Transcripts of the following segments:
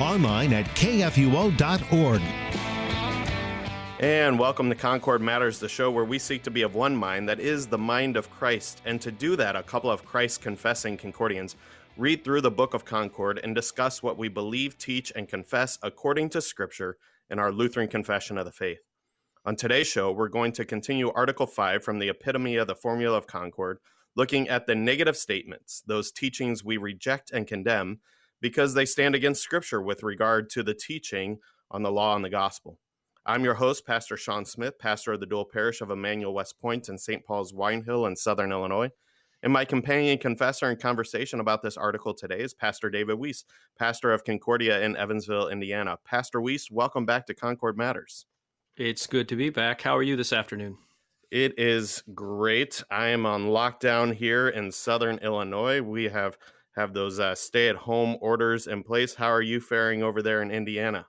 online at kfuo.org. And welcome to Concord Matters, the show where we seek to be of one mind, that is the mind of Christ. And to do that, a couple of Christ confessing Concordians read through the book of Concord and discuss what we believe, teach, and confess according to Scripture in our Lutheran Confession of the Faith. On today's show, we're going to continue Article 5 from the Epitome of the Formula of Concord, looking at the negative statements, those teachings we reject and condemn because they stand against Scripture with regard to the teaching on the law and the gospel. I'm your host, Pastor Sean Smith, pastor of the dual parish of Emmanuel West Point and St. Paul's Wine Hill in Southern Illinois. And my companion confessor in conversation about this article today is Pastor David Weiss, pastor of Concordia in Evansville, Indiana. Pastor Weiss, welcome back to Concord Matters. It's good to be back. How are you this afternoon? It is great. I am on lockdown here in Southern Illinois. We have have those uh, stay at home orders in place. How are you faring over there in Indiana?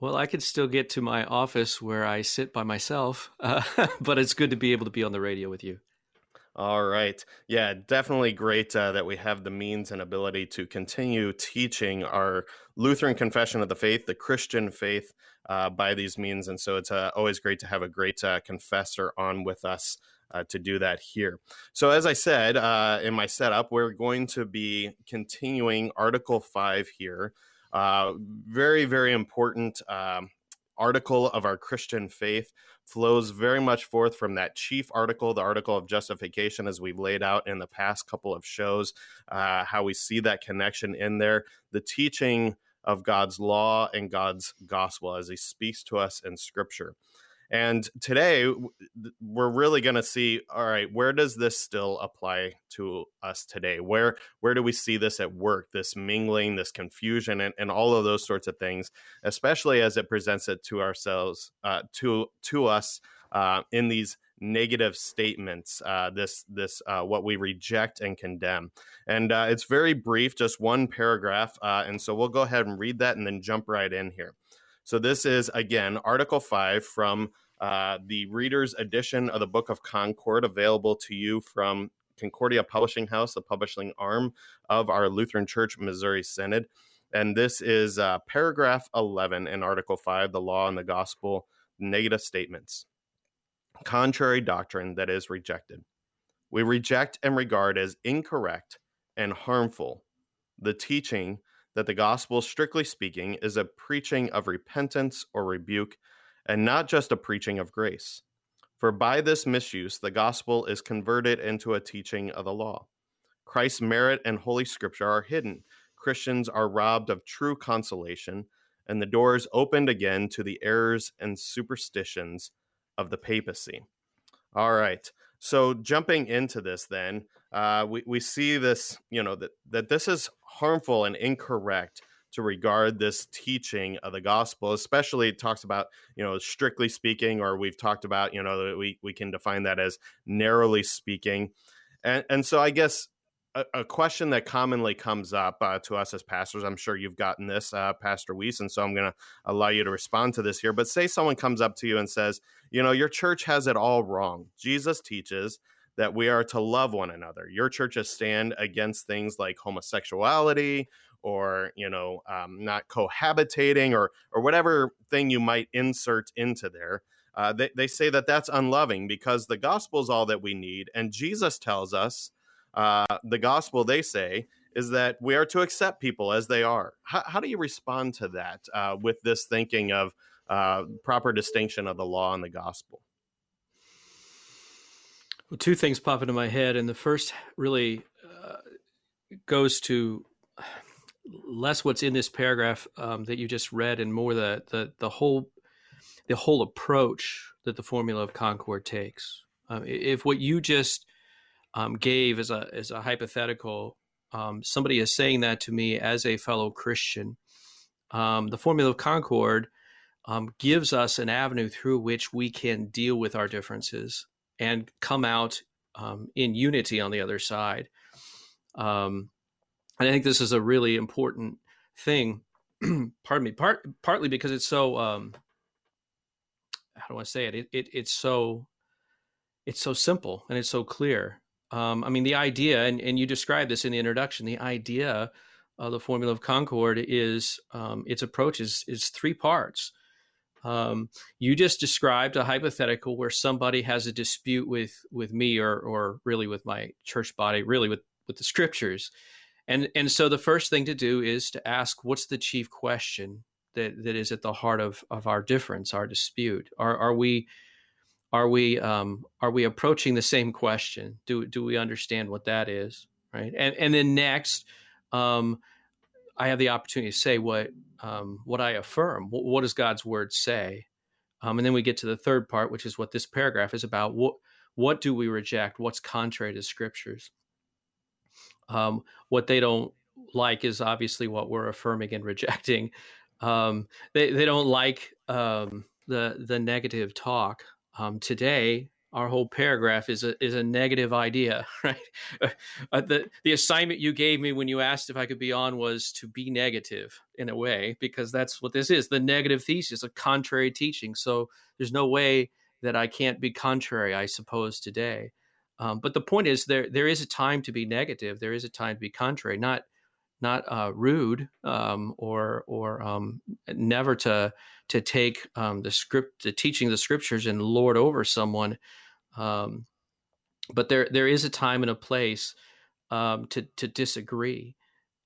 Well, I could still get to my office where I sit by myself, uh, but it's good to be able to be on the radio with you. All right. Yeah, definitely great uh, that we have the means and ability to continue teaching our Lutheran confession of the faith, the Christian faith, uh, by these means. And so it's uh, always great to have a great uh, confessor on with us uh, to do that here. So, as I said uh, in my setup, we're going to be continuing Article 5 here. Uh, very, very important um, article of our Christian faith flows very much forth from that chief article, the article of justification, as we've laid out in the past couple of shows, uh, how we see that connection in there. The teaching of God's law and God's gospel as he speaks to us in scripture. And today we're really going to see all right, where does this still apply to us today? Where where do we see this at work, this mingling, this confusion and, and all of those sorts of things, especially as it presents it to ourselves uh, to to us uh, in these negative statements uh, this this uh, what we reject and condemn and uh, it's very brief just one paragraph uh, and so we'll go ahead and read that and then jump right in here so this is again Article Five from uh, the Reader's Edition of the Book of Concord, available to you from Concordia Publishing House, the publishing arm of our Lutheran Church Missouri Synod. And this is uh, paragraph 11 in Article 5, the law and the gospel, negative statements. Contrary doctrine that is rejected. We reject and regard as incorrect and harmful the teaching that the gospel, strictly speaking, is a preaching of repentance or rebuke, and not just a preaching of grace. For by this misuse, the gospel is converted into a teaching of the law. Christ's merit and Holy Scripture are hidden. Christians are robbed of true consolation, and the doors opened again to the errors and superstitions of the papacy. All right. So jumping into this, then uh, we we see this, you know, that that this is harmful and incorrect to regard this teaching of the gospel especially it talks about you know strictly speaking or we've talked about you know we, we can define that as narrowly speaking. And and so i guess a, a question that commonly comes up uh, to us as pastors i'm sure you've gotten this uh, pastor weiss and so i'm going to allow you to respond to this here but say someone comes up to you and says you know your church has it all wrong. Jesus teaches that we are to love one another. Your churches stand against things like homosexuality or you know um, not cohabitating or or whatever thing you might insert into there. Uh, they, they say that that's unloving because the gospel is all that we need, and Jesus tells us uh, the gospel. They say is that we are to accept people as they are. How, how do you respond to that uh, with this thinking of uh, proper distinction of the law and the gospel? Well, two things pop into my head, and the first really uh, goes to less what's in this paragraph um, that you just read, and more the, the the whole the whole approach that the formula of Concord takes. Um, if what you just um, gave as a as a hypothetical, um, somebody is saying that to me as a fellow Christian, um, the formula of concord um, gives us an avenue through which we can deal with our differences and come out um, in unity on the other side. Um, and I think this is a really important thing. pardon me, part, partly because it's so um, how do I say it? It, it? It's so it's so simple and it's so clear. Um, I mean, the idea, and, and you described this in the introduction. The idea of the formula of Concord is um, its approach is is three parts. Um, you just described a hypothetical where somebody has a dispute with with me or or really with my church body, really with with the scriptures. And and so the first thing to do is to ask what's the chief question that that is at the heart of of our difference, our dispute. Are are we are we um, are we approaching the same question? Do do we understand what that is? Right. And and then next, um, I have the opportunity to say what um, what I affirm. What, what, does God's word say? Um, and then we get to the third part, which is what this paragraph is about. What what do we reject? What's contrary to scriptures? Um, what they don't like is obviously what we're affirming and rejecting. Um, they they don't like um, the the negative talk. Um, today, our whole paragraph is a is a negative idea, right? Uh, the the assignment you gave me when you asked if I could be on was to be negative in a way, because that's what this is the negative thesis, a contrary teaching. So there's no way that I can't be contrary, I suppose, today. Um, but the point is, there there is a time to be negative. There is a time to be contrary, not not uh, rude um, or or um, never to to take um, the script, the teaching of the scriptures, and lord over someone. Um, but there there is a time and a place um, to to disagree,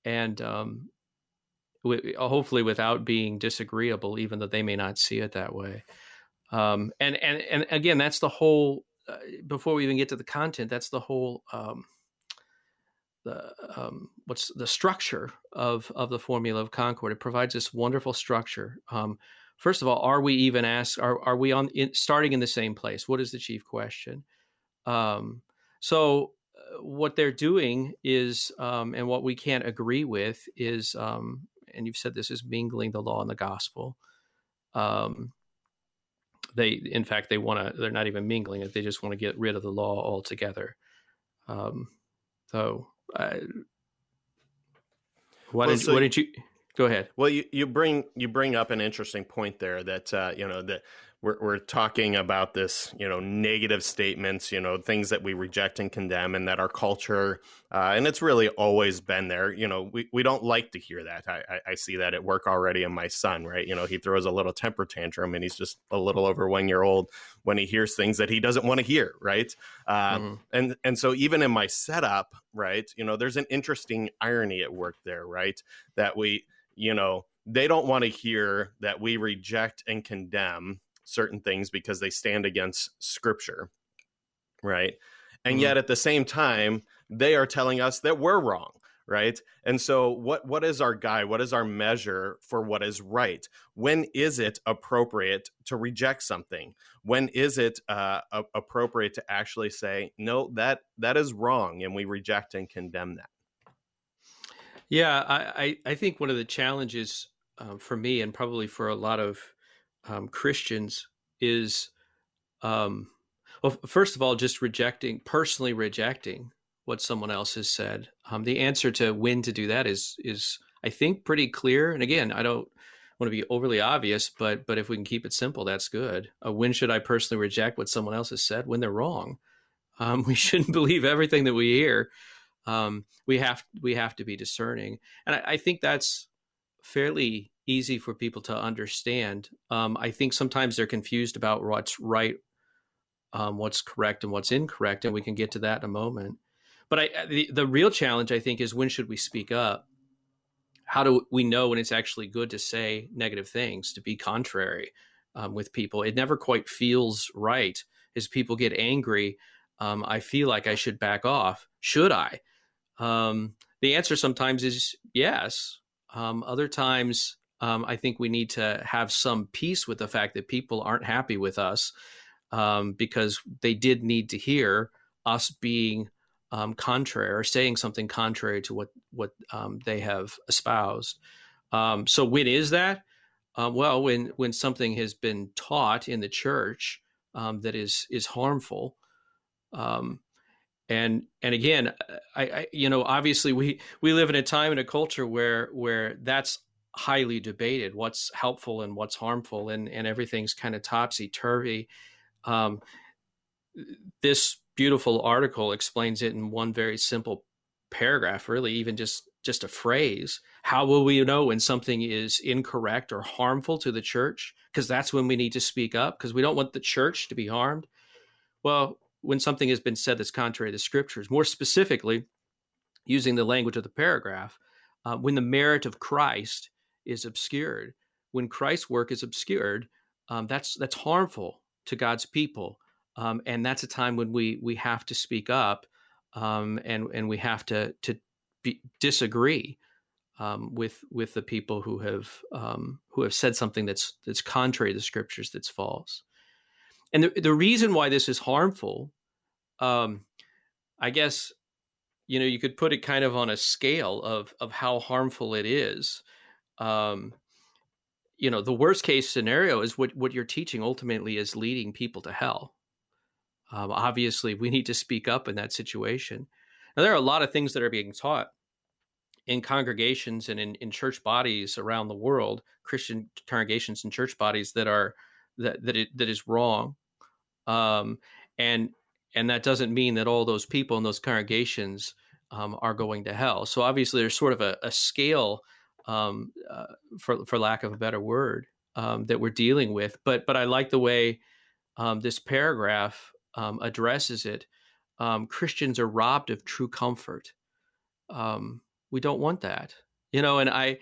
and um, w- hopefully without being disagreeable, even though they may not see it that way. and and and again, that's the whole. Uh, before we even get to the content, that's the whole the um, what's the structure of of the formula of Concord. It provides this wonderful structure. Um, first of all, are we even asked? Are are we on in, starting in the same place? What is the chief question? Um, so uh, what they're doing is, um, and what we can't agree with is, um, and you've said this is mingling the law and the gospel. Um, they, in fact, they want to. They're not even mingling it. They just want to get rid of the law altogether. so why well, did so, why did you go ahead? Well, you, you bring you bring up an interesting point there that uh, you know that we're, we're talking about this, you know, negative statements, you know, things that we reject and condemn, and that our culture, uh, and it's really always been there. You know, we, we don't like to hear that. I, I, I see that at work already in my son, right? You know, he throws a little temper tantrum, and he's just a little over one year old when he hears things that he doesn't want to hear, right? Uh, mm-hmm. And and so even in my setup, right, you know, there's an interesting irony at work there, right? That we, you know, they don't want to hear that we reject and condemn certain things because they stand against scripture right? And mm-hmm. yet at the same time they are telling us that we're wrong right? And so what what is our guide? What is our measure for what is right? When is it appropriate to reject something? When is it uh, a- appropriate to actually say no that that is wrong and we reject and condemn that? Yeah i i think one of the challenges um, for me and probably for a lot of um, Christians is, um, well, first of all, just rejecting, personally rejecting what someone else has said. Um, the answer to when to do that is is I think pretty clear. And again, I don't want to be overly obvious, but but if we can keep it simple, that's good. Uh, when should I personally reject what someone else has said? When they're wrong. Um, we shouldn't believe everything that we hear. Um, we have we have to be discerning, and I, I think that's fairly easy for people to understand. Um, I think sometimes they're confused about what's right, um, what's correct, and what's incorrect, and we can get to that in a moment. But I, the, the real challenge, I think, is when should we speak up? How do we know when it's actually good to say negative things, to be contrary um, with people? It never quite feels right. As people get angry, um, I feel like I should back off. Should I? Um, the answer sometimes is yes. Um, other times, um, I think we need to have some peace with the fact that people aren't happy with us um, because they did need to hear us being um, contrary or saying something contrary to what what um, they have espoused. Um, so when is that? Uh, well, when when something has been taught in the church um, that is is harmful, and and again, I, I, you know obviously we we live in a time and a culture where where that's highly debated what's helpful and what's harmful and and everything's kind of topsy turvy. Um, this beautiful article explains it in one very simple paragraph, really, even just just a phrase. How will we know when something is incorrect or harmful to the church? Because that's when we need to speak up because we don't want the church to be harmed. Well, when something has been said that's contrary to scriptures, more specifically, using the language of the paragraph, uh, when the merit of Christ is obscured, when Christ's work is obscured, um, that's that's harmful to God's people, um, and that's a time when we we have to speak up, um, and and we have to to be, disagree um, with with the people who have um, who have said something that's that's contrary to the scriptures, that's false. And the, the reason why this is harmful, um, I guess, you know, you could put it kind of on a scale of of how harmful it is. Um, you know, the worst case scenario is what what you're teaching ultimately is leading people to hell. Um, obviously, we need to speak up in that situation. Now, there are a lot of things that are being taught in congregations and in, in church bodies around the world, Christian congregations and church bodies that are that that it, that is wrong um, and and that doesn't mean that all those people in those congregations um, are going to hell. So obviously, there's sort of a, a scale, um, uh, for for lack of a better word, um, that we're dealing with. But but I like the way um, this paragraph um, addresses it. Um, Christians are robbed of true comfort. we don't want that, you know. And I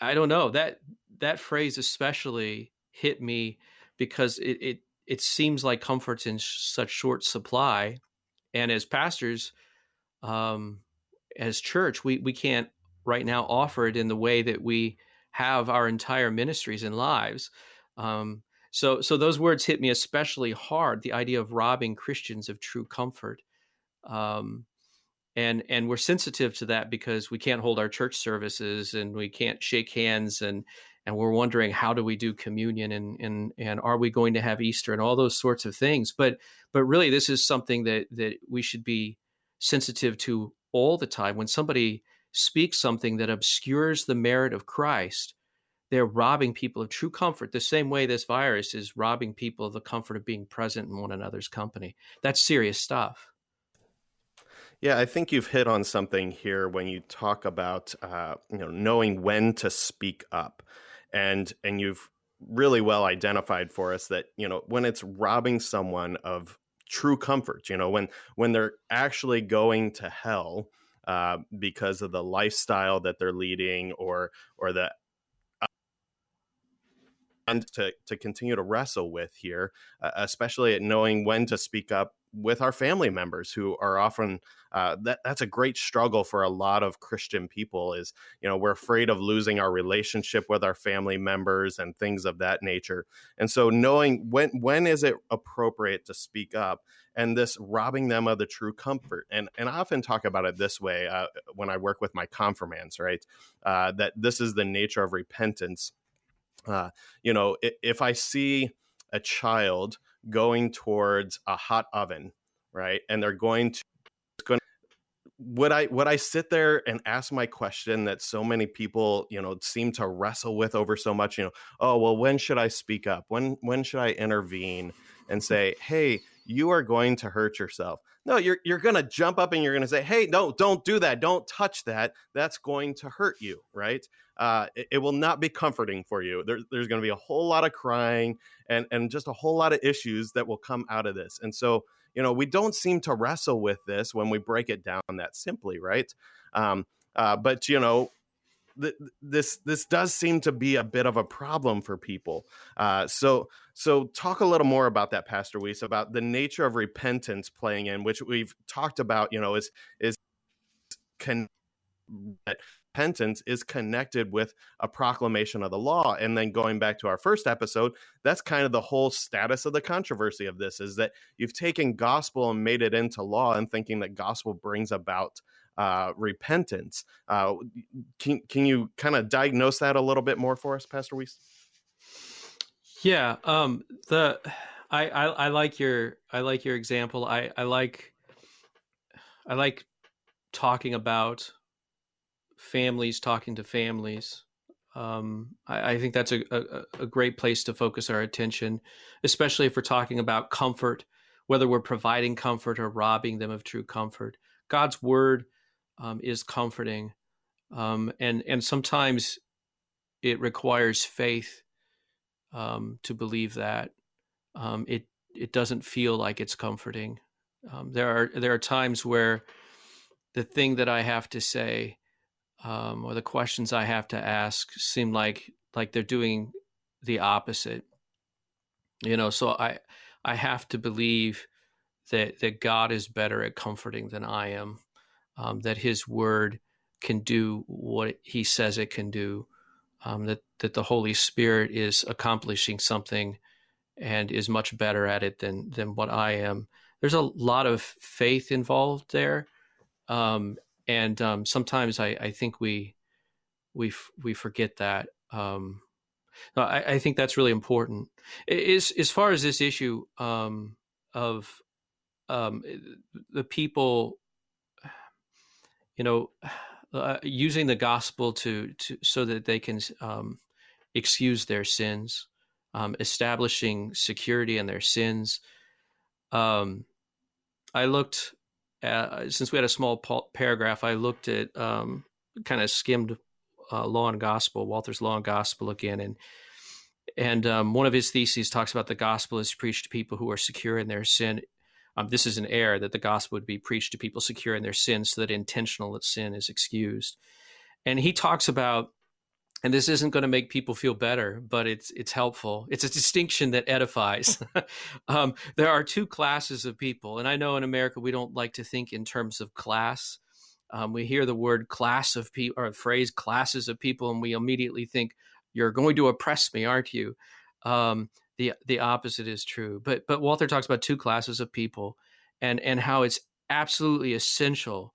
I don't know that that phrase especially hit me because it, it it seems like comfort's in sh- such short supply and as pastors um, as church we we can't right now offered in the way that we have our entire ministries and lives um, so so those words hit me especially hard the idea of robbing christians of true comfort um, and and we're sensitive to that because we can't hold our church services and we can't shake hands and and we're wondering how do we do communion and and and are we going to have Easter and all those sorts of things. But but really, this is something that that we should be sensitive to all the time. When somebody speaks something that obscures the merit of Christ, they're robbing people of true comfort. The same way this virus is robbing people of the comfort of being present in one another's company. That's serious stuff. Yeah, I think you've hit on something here when you talk about uh, you know knowing when to speak up and and you've really well identified for us that you know when it's robbing someone of true comfort you know when when they're actually going to hell uh, because of the lifestyle that they're leading or or the to to continue to wrestle with here uh, especially at knowing when to speak up with our family members who are often uh, that that's a great struggle for a lot of Christian people is you know we're afraid of losing our relationship with our family members and things of that nature. And so knowing when when is it appropriate to speak up and this robbing them of the true comfort? And and I often talk about it this way uh, when I work with my confirmands right? Uh, that this is the nature of repentance. Uh, you know if, if I see a child going towards a hot oven, right? And they're going to going would I would I sit there and ask my question that so many people, you know, seem to wrestle with over so much, you know, oh, well, when should I speak up? When when should I intervene and say, "Hey, you are going to hurt yourself." No, you're you're going to jump up and you're going to say, "Hey, no, don't do that. Don't touch that. That's going to hurt you," right? uh, it, it, will not be comforting for you. There, there's going to be a whole lot of crying and and just a whole lot of issues that will come out of this. And so, you know, we don't seem to wrestle with this when we break it down that simply, right? Um, uh, but you know, this this does seem to be a bit of a problem for people. Uh, so so talk a little more about that, Pastor Weiss, about the nature of repentance playing in, which we've talked about. You know, is is can repentance is connected with a proclamation of the law. And then going back to our first episode, that's kind of the whole status of the controversy of this is that you've taken gospel and made it into law and thinking that gospel brings about uh, repentance. Uh, can can you kind of diagnose that a little bit more for us, Pastor Weiss? Yeah, um, the I, I I like your I like your example. I I like I like talking about families talking to families. Um, I, I, think that's a, a, a, great place to focus our attention, especially if we're talking about comfort, whether we're providing comfort or robbing them of true comfort. God's word um, is comforting, um, and and sometimes it requires faith um, to believe that. Um, it it doesn't feel like it's comforting. Um, there are there are times where the thing that I have to say um, or the questions I have to ask seem like like they're doing the opposite. You know, so I I have to believe that that God is better at comforting than I am. Um, that His Word can do what He says it can do. Um, that that the Holy Spirit is accomplishing something and is much better at it than than what I am. There's a lot of faith involved there, um, and um, sometimes I, I, think we we we forget that. Um, I, I, think that's really important. As as far as this issue um, of um, the people, you know, uh, using the gospel to to so that they can um, excuse their sins, um, establishing security in their sins. I looked uh, since we had a small paragraph, I looked at um, kind of skimmed uh, Law and Gospel, Walther's Law and Gospel again, and and um, one of his theses talks about the gospel is preached to people who are secure in their sin. Um, this is an error that the gospel would be preached to people secure in their sin, so that intentional sin is excused. And he talks about and this isn't going to make people feel better, but it's it's helpful. It's a distinction that edifies. um, there are two classes of people, and I know in America we don't like to think in terms of class. Um, we hear the word class of people or phrase classes of people, and we immediately think you're going to oppress me, aren't you? Um, the the opposite is true. But but Walther talks about two classes of people, and and how it's absolutely essential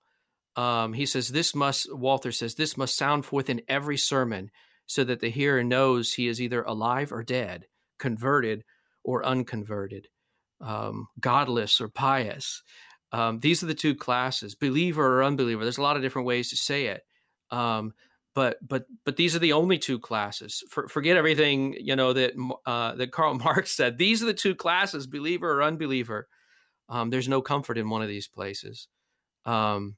um, he says, This must, Walther says, this must sound forth in every sermon so that the hearer knows he is either alive or dead, converted or unconverted, um, godless or pious. Um, these are the two classes, believer or unbeliever. There's a lot of different ways to say it. But but but these are the only two classes. For, forget everything you know that uh, that Karl Marx said. These are the two classes: believer or unbeliever. Um, there's no comfort in one of these places. Um,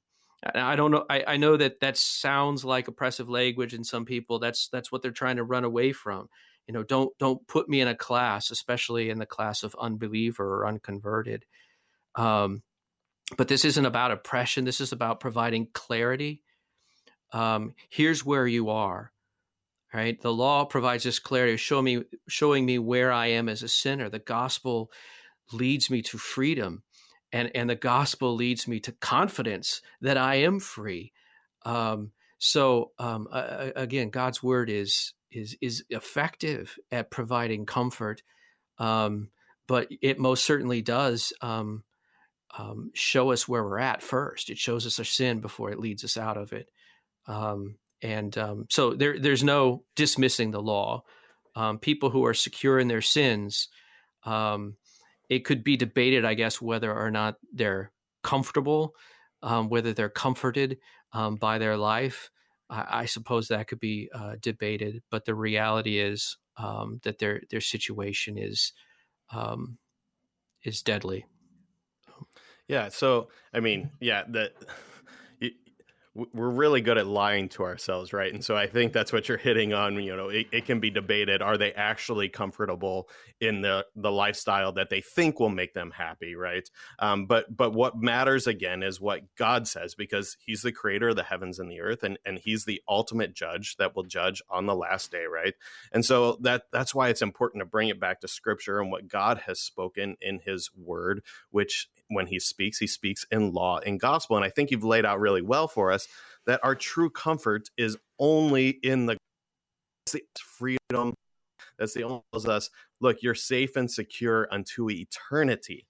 I don't know. I, I know that that sounds like oppressive language in some people. That's that's what they're trying to run away from. You know, don't don't put me in a class, especially in the class of unbeliever or unconverted. Um, but this isn't about oppression. This is about providing clarity. Um, here's where you are. Right. The law provides this clarity, showing me showing me where I am as a sinner. The gospel leads me to freedom and and the gospel leads me to confidence that I am free. Um, so um, uh, again, God's word is is is effective at providing comfort, um, but it most certainly does um, um, show us where we're at first. It shows us our sin before it leads us out of it, um, and so there there's no dismissing the law. people who are secure in their sins. Um, it could be debated, I guess, whether or not they're comfortable, um, whether they're comforted um, by their life. I, I, suppose that could be uh, debated, but the reality is um, that their their situation is um, is deadly. Yeah. So I mean, yeah, that we're really good at lying to ourselves, right? And so I think that's what you're hitting on. You know, it, it, can be debated: are they actually comfortable in the the lifestyle that they think will make them happy, right? Um, but but what matters again is what God says, because He's the Creator of the heavens and the earth, and and He's the ultimate judge that will judge on the last day, right? And so that that's why it's important to bring it back to Scripture and what God has spoken in His Word, which when he speaks, he speaks in law and gospel. And I think you've laid out really well for us that our true comfort is only in the freedom. That's the only tells us, look, you're safe and secure unto eternity.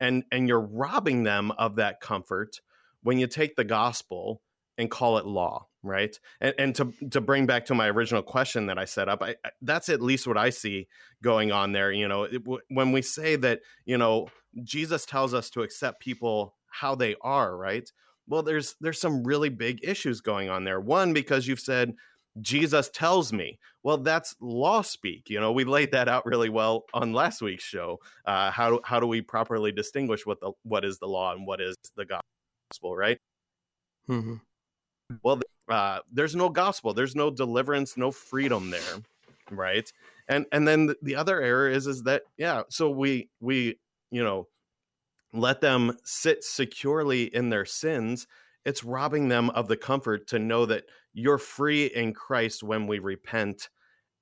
And and you're robbing them of that comfort when you take the gospel and call it law right and, and to to bring back to my original question that i set up I, I, that's at least what i see going on there you know it, w- when we say that you know jesus tells us to accept people how they are right? Well there's there's some really big issues going on there. One because you've said jesus tells me. Well that's law speak you know? We laid that out really well on last week's show uh, how, how do we properly distinguish what the what is the law and what is the gospel right? Mm-hmm. well uh, there's no gospel. There's no deliverance no freedom there right? And and then the other error is is that yeah so we we you know let them sit securely in their sins, it's robbing them of the comfort to know that you're free in Christ when we repent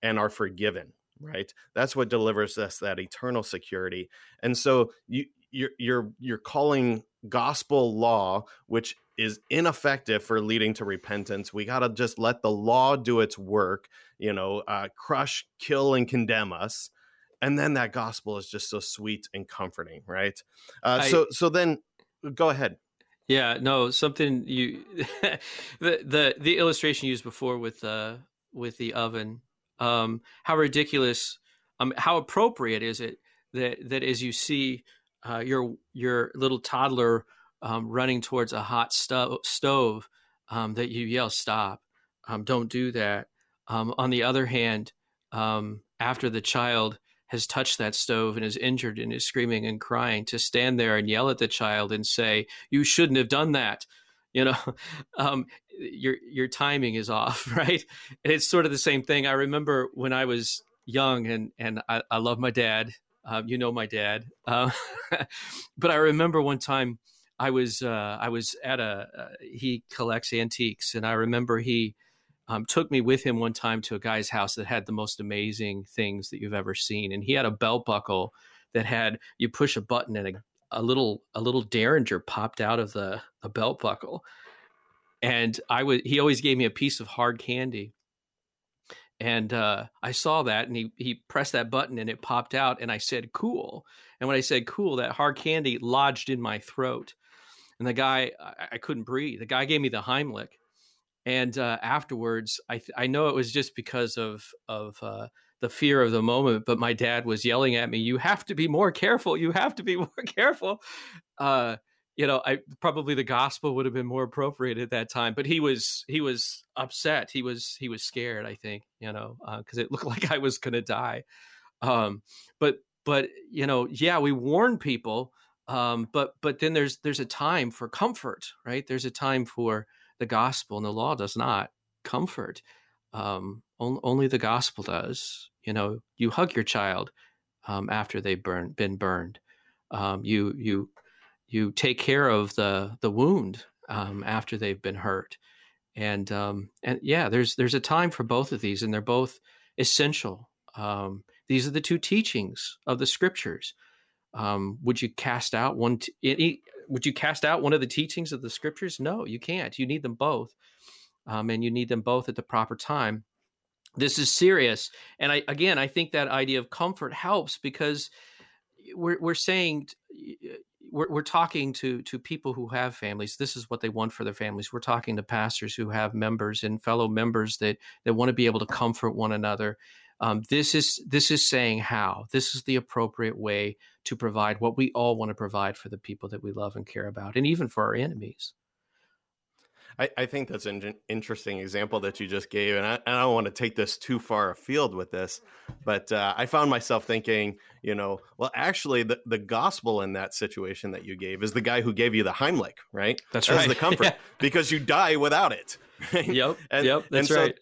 and are forgiven, right? That's what delivers us that eternal security. And so you you're you're you're calling gospel law which is ineffective for leading to repentance. We got to just let the law do its work, you know, uh, crush, kill, and condemn us and then that gospel is just so sweet and comforting right? Uh, I, so so then go ahead. Yeah no something you the the the illustration used before with uh with the oven um how ridiculous um how appropriate is it that that as you see uh, your your little toddler um, running towards a hot sto- stove um, that you yell stop um, don't do that um, on the other hand um, after the child has touched that stove and is injured and is screaming and crying to stand there and yell at the child and say you shouldn't have done that. You know um, your your timing is off right? And it's sort of the same thing. I remember when i was young and and i, I love my dad. Um, you know my dad. Uh, but i remember one time i was uh, i was at a uh, he collects antiques and i remember he um, took me with him one time to a guy's house that had the most amazing things that you've ever seen, and he had a belt buckle that had you push a button and a, a little a little derringer popped out of the, the belt buckle, and I would he always gave me a piece of hard candy, and uh, I saw that, and he he pressed that button and it popped out, and I said cool, and when I said cool, that hard candy lodged in my throat, and the guy I, I couldn't breathe. The guy gave me the Heimlich and uh, afterwards, I th- I know it was just because of of uh, the fear of the moment, but my dad was yelling at me, "You have to be more careful. You have to be more careful." Uh, you know, I probably the gospel would have been more appropriate at that time, but he was he was upset. He was he was scared. I think you know because uh, it looked like I was going to die. Um, but but you know, yeah, we warn people. Um, but but then there's there's a time for comfort, right? There's a time for the gospel and the law does not comfort. Um, on, only the gospel does. You know, you hug your child um, after they've burn, been burned. Um, you you you take care of the the wound um, after they've been hurt. And um, and yeah, there's there's a time for both of these, and they're both essential. Um, these are the two teachings of the scriptures. would you cast out one? T- would you cast out one of the teachings of the scriptures? No, you can't. You need them both, um, and you need them both at the proper time. This is serious, and I again, I think that idea of comfort helps because we're we're saying we're, we're talking to to people who have families. This is what they want for their families. We're talking to pastors who have members and fellow members that that want to be able to comfort one another. Um, this is this is saying how this is the appropriate way to provide what we all want to provide for the people that we love and care about, and even for our enemies. I, I think that's an interesting example that you just gave, and I, and I, don't want to take this too far afield with this, but uh, I found myself thinking, you know, well, actually, the, the gospel in that situation that you gave is the guy who gave you the Heimlich, right? That's, that's right. the comfort yeah. because you die without it. Right? Yep. And, yep. That's right.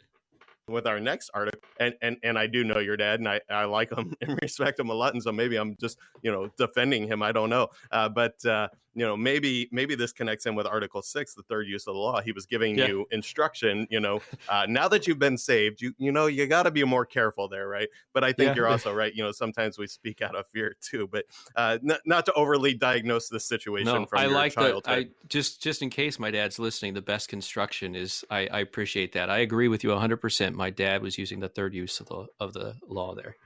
With our next article and and and I do know your dad and I, I like him and respect him a lot and so maybe I'm just you know defending him I don't know uh, but uh, you know maybe maybe this connects in with article 6 the third use of the law. He was giving yeah. you instruction you know uh, now that you've been saved you you know you got to be more careful there right? But I think yeah. you're also right you know sometimes we speak out of fear too but uh, not, not to overly diagnose the situation no, from I your like childhood. The, I just just in case my dad's listening the best construction is I, I appreciate that. I agree with you 100% my dad was using the third use of the of the law there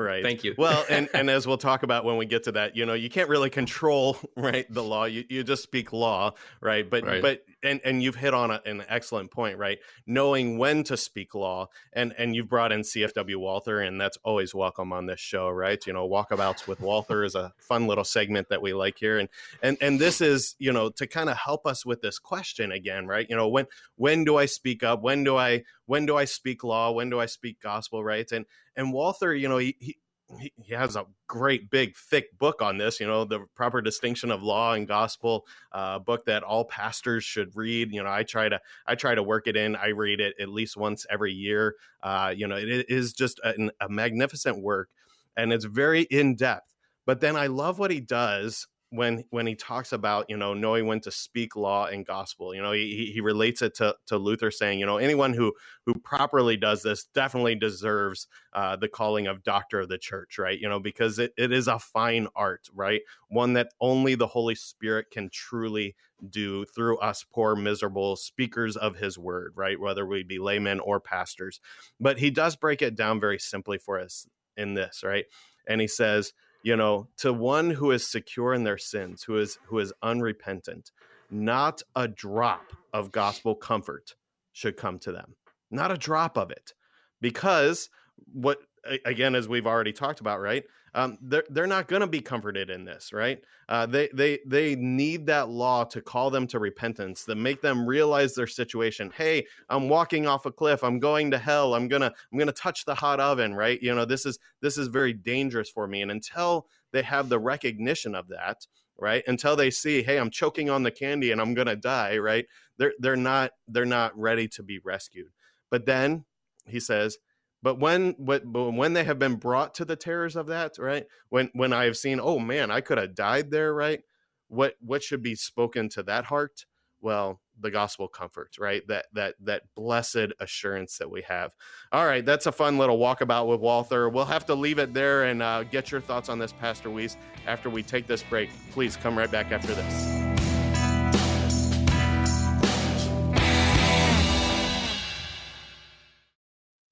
Right. Thank you. well, and and as we'll talk about when we get to that, you know, you can't really control right the law. You you just speak law, right? But right. but and and you've hit on a, an excellent point, right? Knowing when to speak law, and and you've brought in CFW Walther, and that's always welcome on this show, right? You know, walkabouts with Walther is a fun little segment that we like here, and and and this is you know to kind of help us with this question again, right? You know, when when do I speak up? When do I when do I speak law? When do I speak gospel? Right? And and Walther, you know, he, he he, has a great big thick book on this you know the proper distinction of law and gospel uh, book that all pastors should read. You know i try to i try to work it in. I read it at least once every year. Uh, you know it is just a, a magnificent work and it's very in depth but then i love what he does when when he talks about you know knowing when to speak law and gospel you know he, he relates it to, to luther saying you know anyone who who properly does this definitely deserves uh, the calling of doctor of the church right? You know because it, it is a fine art right? One that only the holy spirit can truly do through us poor miserable speakers of his word right? Whether we be laymen or pastors. But he does break it down very simply for us in this right? And he says you know to one who is secure in their sins who is who is unrepentant not a drop of gospel comfort should come to them. Not a drop of it. Because what again as we've already talked about right um, they're they're not going to be comforted in this, right? Uh, they they they need that law to call them to repentance, to make them realize their situation. Hey, I'm walking off a cliff. I'm going to hell. I'm gonna I'm gonna touch the hot oven, right? You know, this is this is very dangerous for me. And until they have the recognition of that, right? Until they see, hey, I'm choking on the candy and I'm gonna die, right? They're they're not they're not ready to be rescued. But then he says but when but when they have been brought to the terrors of that, right? When when I have seen, oh man, I could have died there, right? What what should be spoken to that heart? Well, the gospel comfort, right? That that that blessed assurance that we have. All right, that's a fun little walkabout with Walther. We'll have to leave it there and uh, get your thoughts on this, Pastor Weiss, after we take this break. Please come right back after this.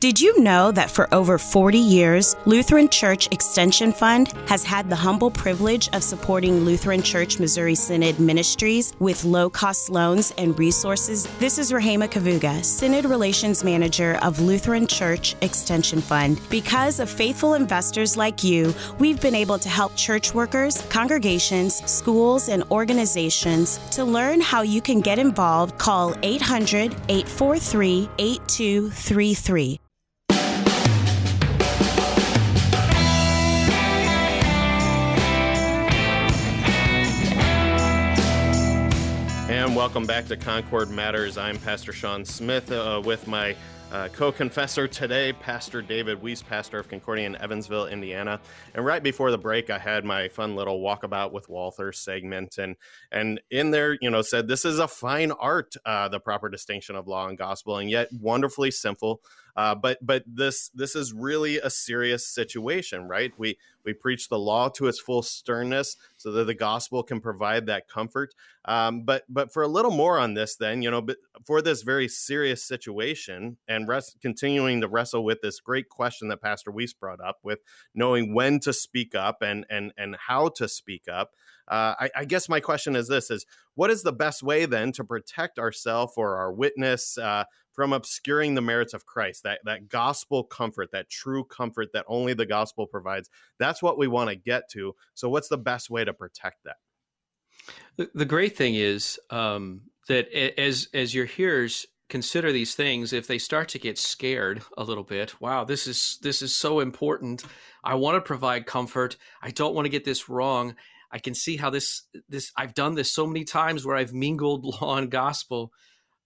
Did you know that for over 40 years, Lutheran Church Extension Fund has had the humble privilege of supporting Lutheran Church Missouri Synod ministries with low cost loans and resources? This is Rahema Kavuga, Synod Relations Manager of Lutheran Church Extension Fund. Because of faithful investors like you, we've been able to help church workers, congregations, schools, and organizations. To learn how you can get involved, call 800 843 8233. Welcome back to Concord Matters. I'm Pastor Sean Smith uh, with my uh, co-confessor today, Pastor David Weiss, pastor of Concordia in Evansville, Indiana. And right before the break, I had my fun little walkabout with Walther segment, and and in there, you know, said this is a fine art, uh, the proper distinction of law and gospel, and yet wonderfully simple. Uh, but but this this is really a serious situation, right? We we preach the law to its full sternness, so that the gospel can provide that comfort. Um, but but for a little more on this, then you know, but for this very serious situation, and continuing to wrestle with this great question that Pastor Weiss brought up, with knowing when to speak up and and and how to speak up. Uh, I, I, guess my question is this: is what is the best way then to protect ourselves or our witness uh, from obscuring the merits of Christ, that, that gospel comfort, that true comfort that only the gospel provides. That's what we want to get to. So, what's the best way to protect that? The, the great thing is um, that as as your hearers consider these things, if they start to get scared a little bit, wow, this is this is so important. I want to provide comfort. I don't want to get this wrong. I can see how this this I've done this so many times where I've mingled law and gospel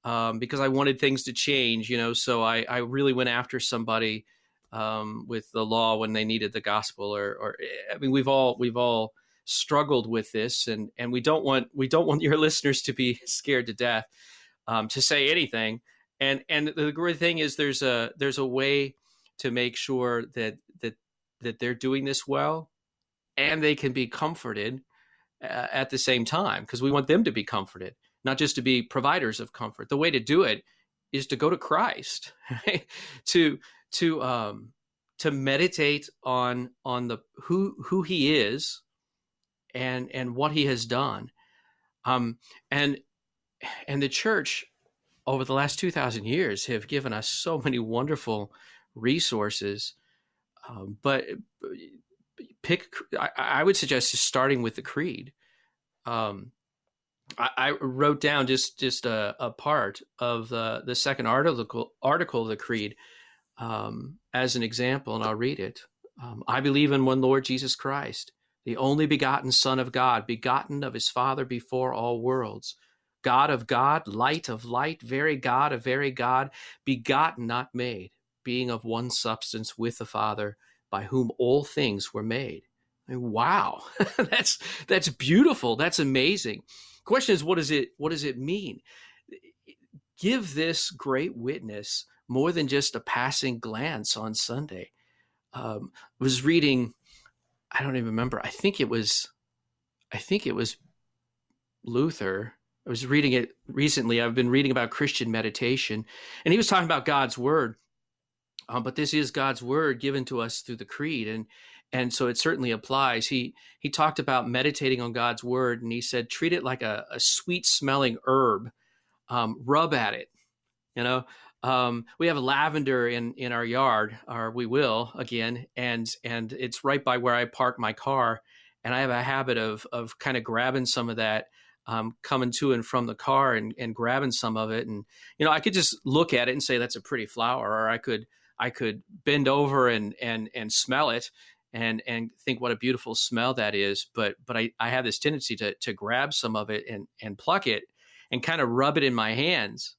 um, because I wanted things to change, you know. So I, I really went after somebody um, with the law when they needed the gospel, or, or I mean, we've all we've all struggled with this, and and we don't want we don't want your listeners to be scared to death um, to say anything. And and the great thing is there's a there's a way to make sure that that that they're doing this well, and they can be comforted uh, at the same time because we want them to be comforted not just to be providers of comfort. The way to do it is to go to Christ, right? to to um, to meditate on on the who who he is and and what he has done um and and the church over the last 2000 years have given us so many wonderful resources um, but pick I, I, would suggest just starting with the creed. Um, I, I, wrote down just just a, a part of the the second article article of the creed um, as an example, and I'll read it. Um, I believe in one Lord Jesus Christ, the only begotten Son of God, begotten of his Father before all worlds, God of God, light of light, very God of very God, begotten, not made, being of one substance with the Father, by whom all things were made. Wow, that's that's beautiful. That's amazing. Question is, what does it what does it mean? Give this great witness more than just a passing glance on Sunday. Um, was reading, I don't even remember. I think it was, I think it was Luther. I was reading it recently. I've been reading about Christian meditation, and he was talking about God's word. Um, but this is God's word given to us through the creed, and and so it certainly applies. He he talked about meditating on God's word, and he said treat it like a, a sweet smelling herb. Um, rub at it, you know. Um, we have lavender in in our yard, or we will again, and and it's right by where I park my car, and I have a habit of of kind of grabbing some of that, um, coming to and from the car, and and grabbing some of it, and you know I could just look at it and say that's a pretty flower, or I could I could bend over and and and smell it, and and think what a beautiful smell that is, but but I I have this tendency to to grab some of it and and pluck it, and kind of rub it in my hands.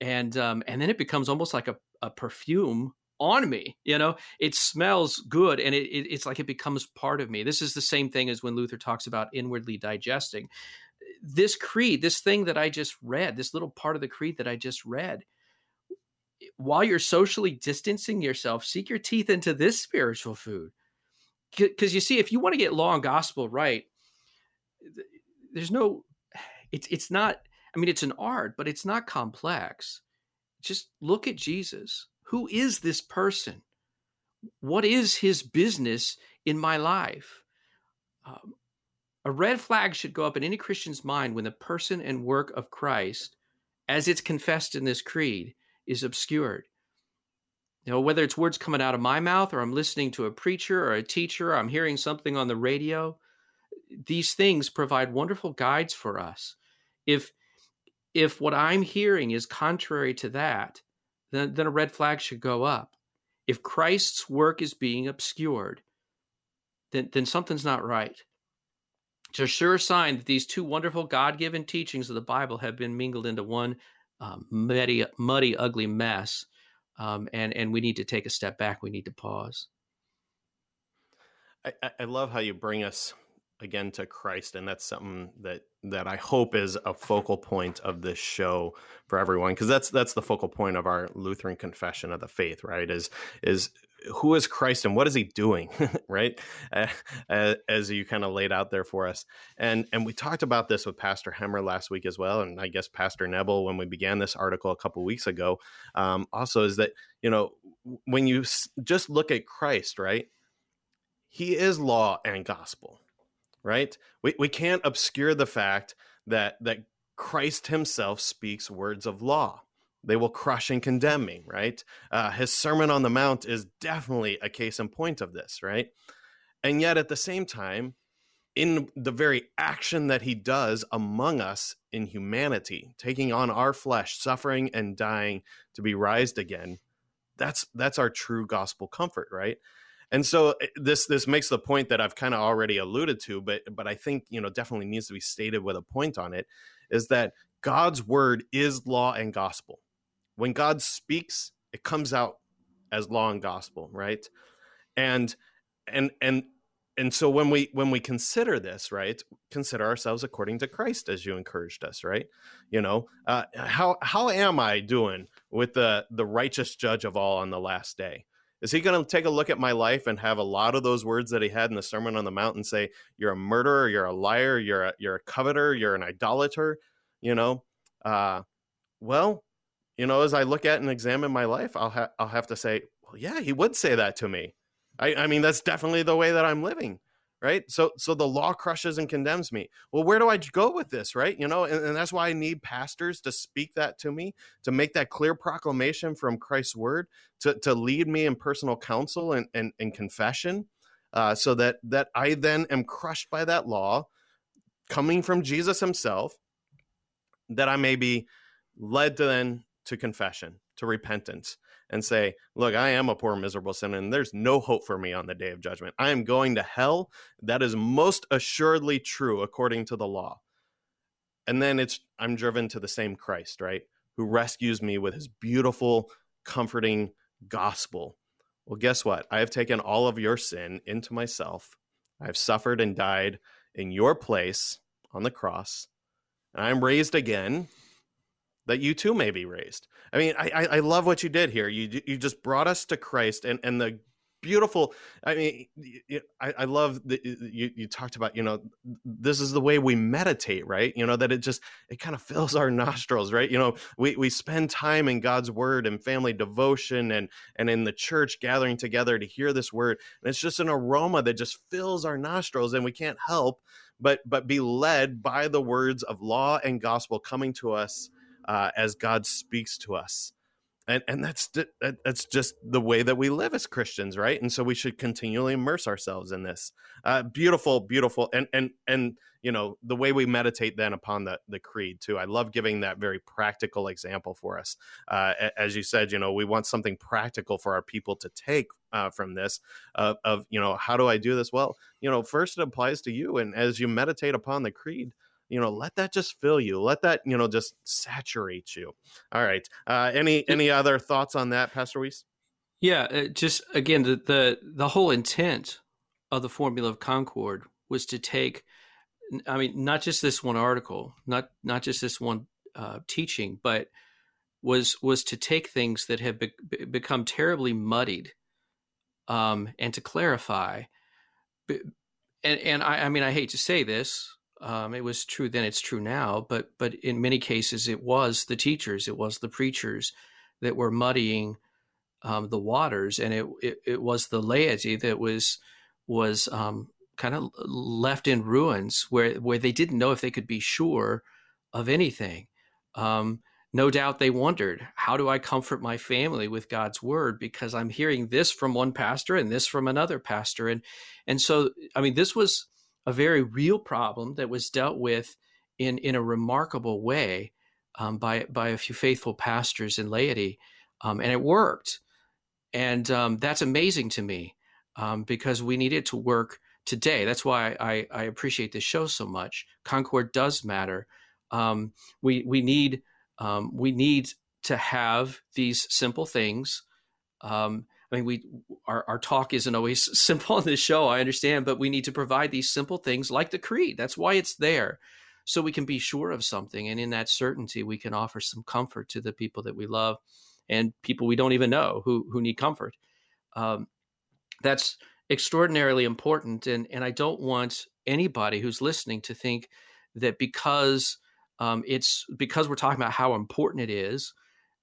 And um, and then it becomes almost like a, a perfume on me you know? It smells good and it, it, it's like it becomes part of me. This is the same thing as when luther talks about inwardly digesting. This creed this thing that i just read this little part of the creed that i just read while you're socially distancing yourself seek your teeth into this spiritual food because you see if you want to get law and gospel right there's no it's it's not I mean, it's an art, but it's not complex. Just look at Jesus. Who is this person? What is his business in my life? Um, a red flag should go up in any Christian's mind when the person and work of Christ, as it's confessed in this creed, is obscured. You know, whether it's words coming out of my mouth or I'm listening to a preacher or a teacher, or I'm hearing something on the radio, these things provide wonderful guides for us. If if what I'm hearing is contrary to that, then, then a red flag should go up. If Christ's work is being obscured, then, then something's not right. It's a sure sign that these two wonderful God given teachings of the Bible have been mingled into one um, muddy, muddy, ugly mess. Um, and, and we need to take a step back. We need to pause. I, I love how you bring us again to Christ, and that's something that that I hope is a focal point of this show for everyone, because that's that's the focal point of our Lutheran Confession of the Faith, right? Is is who is Christ and what is he doing, right? Uh, as you kind of laid out there for us, and and we talked about this with Pastor Hemmer last week as well, and I guess Pastor Nebel when we began this article a couple weeks ago. Um, also, is that you know when you just look at Christ, right? He is law and gospel right? We, we can't obscure the fact that that Christ himself speaks words of law. They will crush and condemn me, right? Uh, his Sermon on the Mount is definitely a case in point of this, right? And yet at the same time, in the very action that he does among us in humanity, taking on our flesh, suffering and dying to be raised again, that's that's our true gospel comfort, right? And so eh, this this makes the point that I've kind of already alluded to, but but I think you know definitely needs to be stated with a point on it, is that God's word is law and gospel. When God speaks, it comes out as law and gospel, right? And and and and so when we when we consider this right consider ourselves according to christ as you encouraged us right you know uh, how how am i doing with the the righteous judge of all on the last day is he going to take a look at my life and have a lot of those words that he had in the Sermon on the Mount and say, "You're a murderer, you're a liar, you're a you're a coveter, you're an idolater"? You know, uh, well, you know, as I look at and examine my life, I'll ha- I'll have to say, well, yeah, he would say that to me. I, I mean, that's definitely the way that I'm living right? So so the law crushes and condemns me. Well where do i go with this right? You know and, and, that's why i need pastors to speak that to me to make that clear proclamation from christ's word to, to lead me in personal counsel and, and, and confession uh, so that that i then am crushed by that law coming from jesus himself that i may be led to then to confession to repentance and say, Look, I am a poor, miserable sinner, and there's no hope for me on the day of judgment. I am going to hell. That is most assuredly true according to the law. And then it's I'm driven to the same Christ, right? Who rescues me with his beautiful, comforting gospel. Well, guess what? I have taken all of your sin into myself. I've suffered and died in your place on the cross. And I'm raised again that you too may be raised. I mean, I, I love what you did here. You you just brought us to Christ and and the beautiful. I mean, I, I love that you you talked about. You know, this is the way we meditate, right? You know that it just it kind of fills our nostrils, right? You know, we we spend time in God's Word and family devotion and and in the church gathering together to hear this word, and it's just an aroma that just fills our nostrils, and we can't help but but be led by the words of law and gospel coming to us uh, as God speaks to us. And, and that's that's just the way that we live as Christians, right? And so we should continually immerse ourselves in this. Uh, beautiful, beautiful, and and and you know the way we meditate then upon the the creed too. I love giving that very practical example for us. Uh, as you said, you know we want something practical for our people to take uh, from this. Uh, of you know how do I do this? Well, you know first it applies to you, and as you meditate upon the creed, you know let that just fill you let that you know just saturate you. All right uh any any other thoughts on that pastor weiss? Yeah just again the, the the whole intent of the formula of concord was to take i mean not just this one article not not just this one uh, teaching but was was to take things that have be- become terribly muddied um, and to clarify and and I, I mean I hate to say this um, it was true then; it's true now. But but in many cases, it was the teachers, it was the preachers that were muddying um, the waters, and it, it, it was the laity that was was um, kind of left in ruins, where where they didn't know if they could be sure of anything. Um, no doubt they wondered, how do I comfort my family with God's word? Because I'm hearing this from one pastor and this from another pastor, and and so I mean, this was a very real problem that was dealt with in in a remarkable way um, by by a few faithful pastors and laity, um, and it worked. And um, that's amazing to me um, because we need it to work today. That's why I, I appreciate this show so much. Concord does matter. Um, we we need um, we need to have these simple things um, I mean, we our, our talk isn't always simple on this show. I understand, but we need to provide these simple things like the creed. That's why it's there, so we can be sure of something, and in that certainty, we can offer some comfort to the people that we love, and people we don't even know who who need comfort. Um, that's extraordinarily important, and and I don't want anybody who's listening to think that because um, it's because we're talking about how important it is,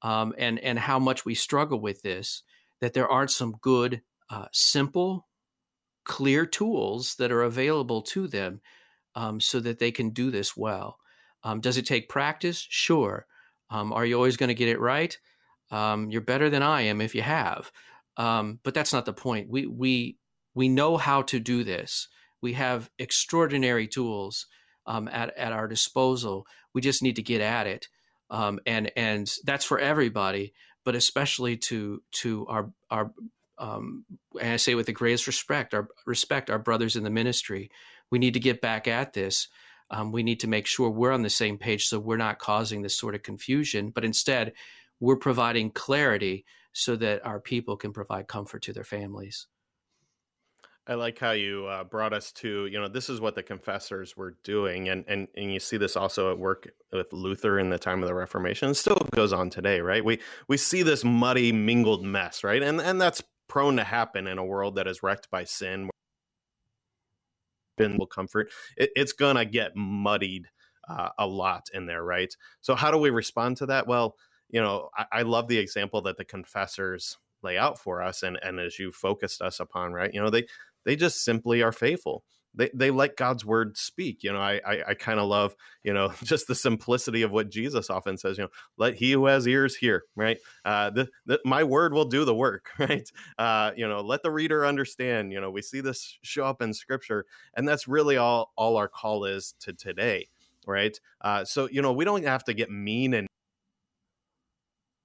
um, and and how much we struggle with this that there aren't some good, uh, simple, clear tools that are available to them um, so that they can do this well. Um, does it take practice? Sure. Um, are you always going to get it right? Um, you're better than I am if you have. Um, but that's not the point. We we we know how to do this. We have extraordinary tools um, at at our disposal. We just need to get at it, and and that's for everybody but especially to to our our um, and I say with the greatest respect, our respect our brothers in the ministry. We need to get back at this. Um, we need to make sure we're on the same page, so we're not causing this sort of confusion, but instead we're providing clarity so that our people can provide comfort to their families. I like how you uh, brought us to, you know, this is what the confessors were doing. And, and, and you see this also at work with Luther in the time of the Reformation. It still goes on today, right? We, we see this muddy, mingled mess, right? And, and that's prone to happen in a world that is wrecked by sin. Will comfort, it, it's to get muddied uh, a lot in there, right? So, how do we respond to that? Well, you know, I, I love the example that the confessors lay out for us and and as you focused us upon right you know they they just simply are faithful they, they let God's word speak. You know, I I, I kind of love you know just the simplicity of what Jesus often says. You know, let he who has ears hear. Right. Uh, the, the my word will do the work. Right. Uh, you know, let the reader understand. You know, we see this show up in Scripture, and that's really all all our call is to today. Right. Uh, so you know, we don't have to get mean and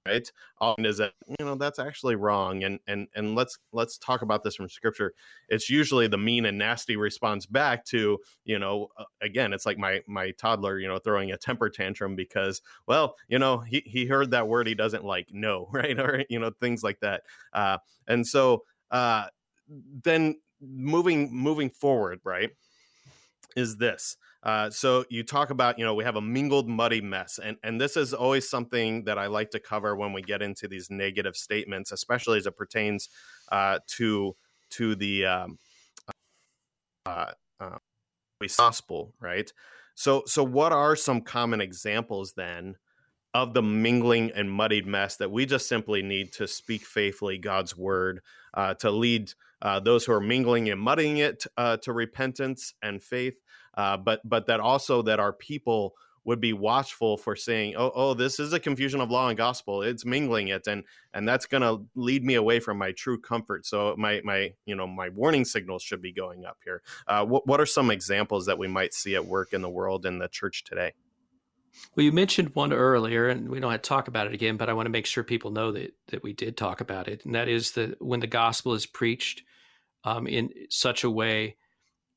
right? Often is that you know that's actually wrong and and and let's let's talk about this from scripture. It's usually the mean and nasty response back to you know uh, again it's like my my toddler you know throwing a temper tantrum because well you know he, he heard that word he doesn't like no right? Or you know things like that. Uh and so uh then moving moving forward right is this uh, so you talk about, you know, we have a mingled, muddy mess, and and this is always something that I like to cover when we get into these negative statements, especially as it pertains uh, to to the um, uh, uh, gospel, right? So so what are some common examples then of the mingling and muddied mess that we just simply need to speak faithfully God's word uh, to lead uh, those who are mingling and muddying it uh, to repentance and faith, uh, but but that also that our people would be watchful for saying, "Oh, oh, this is a confusion of law and gospel. It's mingling it, and and that's going to lead me away from my true comfort." So my my you know my warning signals should be going up here. Uh, what what are some examples that we might see at work in the world in the church today? Well, you mentioned one earlier, and we don't have to talk about it again, but I want to make sure people know that that we did talk about it, and that is that when the gospel is preached um, in such a way,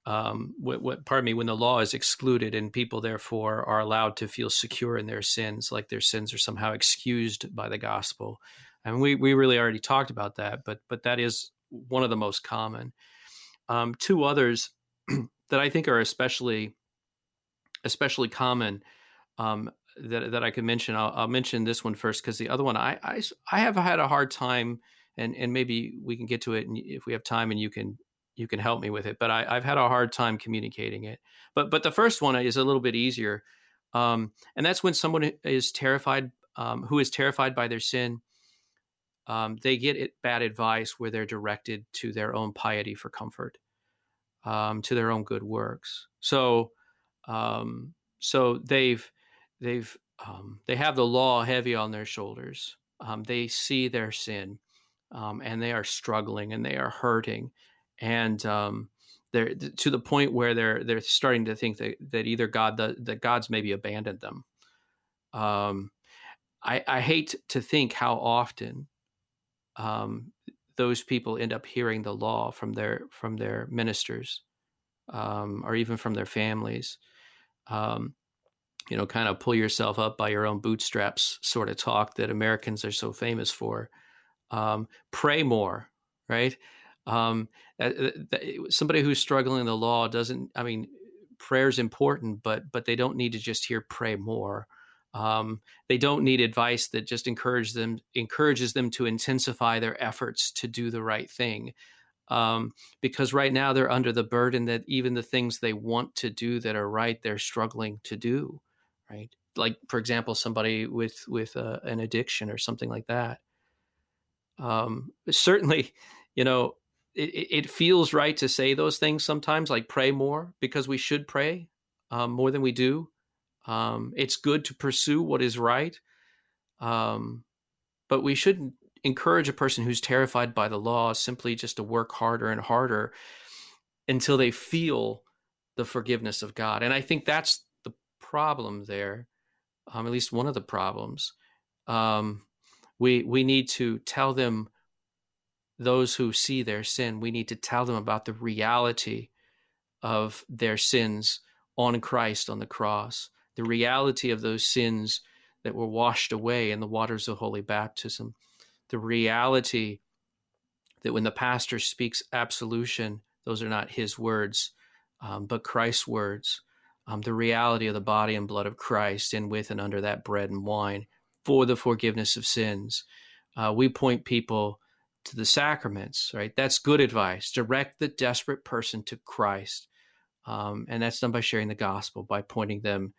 um, what, what, pardon me, when the law is excluded and people therefore are allowed to feel secure in their sins, like their sins are somehow excused by the gospel, and we we really already talked about that, but but that is one of the most common. Um, two others that I think are especially especially common um, that that I could mention. I'll, I'll mention this one first because the other one I, I I have had a hard time, and and maybe we can get to it if we have time, and you can you can help me with it. But I, I've had a hard time communicating it. But but the first one is a little bit easier, um, and that's when someone is terrified, um, who is terrified by their sin. Um, they get it, bad advice where they're directed to their own piety for comfort, um, to their own good works. So, um, so they've they've um, they have the law heavy on their shoulders. They see their sin, um, and they are struggling and they are hurting, and um, they're to the point where they're they're starting to think that, that either God the, that God's maybe abandoned them. Um, I, I hate to think how often um, those people end up hearing the law from their from their ministers, or even from their families. Um, you know, kind of pull yourself up by your own bootstraps sort of talk that Americans are so famous for. Um, pray more, right? Um, somebody who's struggling in the law doesn't. I mean, prayer is important, but but they don't need to just hear pray more. Um, they don't need advice that just encourages them encourages them to intensify their efforts to do the right thing. Um, because right now they're under the burden that even the things they want to do that are right, they're struggling to do right? Like for example, somebody with with uh, an addiction or something like that. Um, certainly, you know, it, it, feels right to say those things sometimes, like pray more, because we should pray um, more than we do. Um, it's good to pursue what is right, um, but we shouldn't encourage a person who's terrified by the law simply just to work harder and harder until they feel the forgiveness of God. And I think that's the problem there, um, at least one of the problems. Um, we we need to tell them those who see their sin. We need to tell them about the reality of their sins on Christ on the cross, the reality of those sins that were washed away in the waters of holy baptism, the reality that when the pastor speaks absolution, those are not his words, um, but Christ's words um, the reality of the body and blood of Christ in with and under that bread and wine for the forgiveness of sins. Uh, we point people to the sacraments, right? That's good advice. Direct the desperate person to Christ. Um, and that's done by sharing the gospel, by pointing them